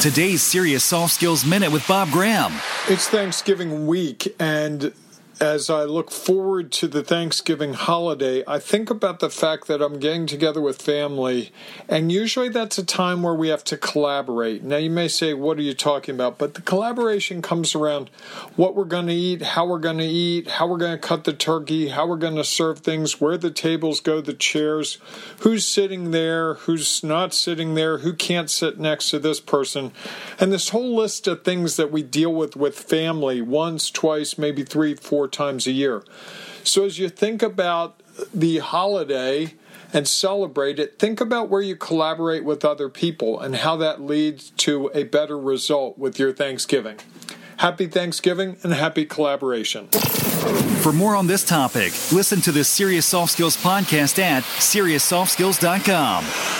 Today's Serious Soft Skills Minute with Bob Graham. It's Thanksgiving week, and as I look forward to the Thanksgiving holiday, I think about the fact that I'm getting together with family, and usually that's a time where we have to collaborate. Now, you may say, What are you talking about? But the collaboration comes around what we're going to eat, how we're going to eat, how we're going to cut the turkey, how we're going to serve things, where the tables go, the chairs, who's sitting there, who's not sitting there, who can't sit next to this person, and this whole list of things that we deal with with family once, twice, maybe three, four times a year. So as you think about the holiday and celebrate it, think about where you collaborate with other people and how that leads to a better result with your Thanksgiving. Happy Thanksgiving and happy collaboration. For more on this topic, listen to the Serious Soft Skills podcast at SeriousSoftSkills.com.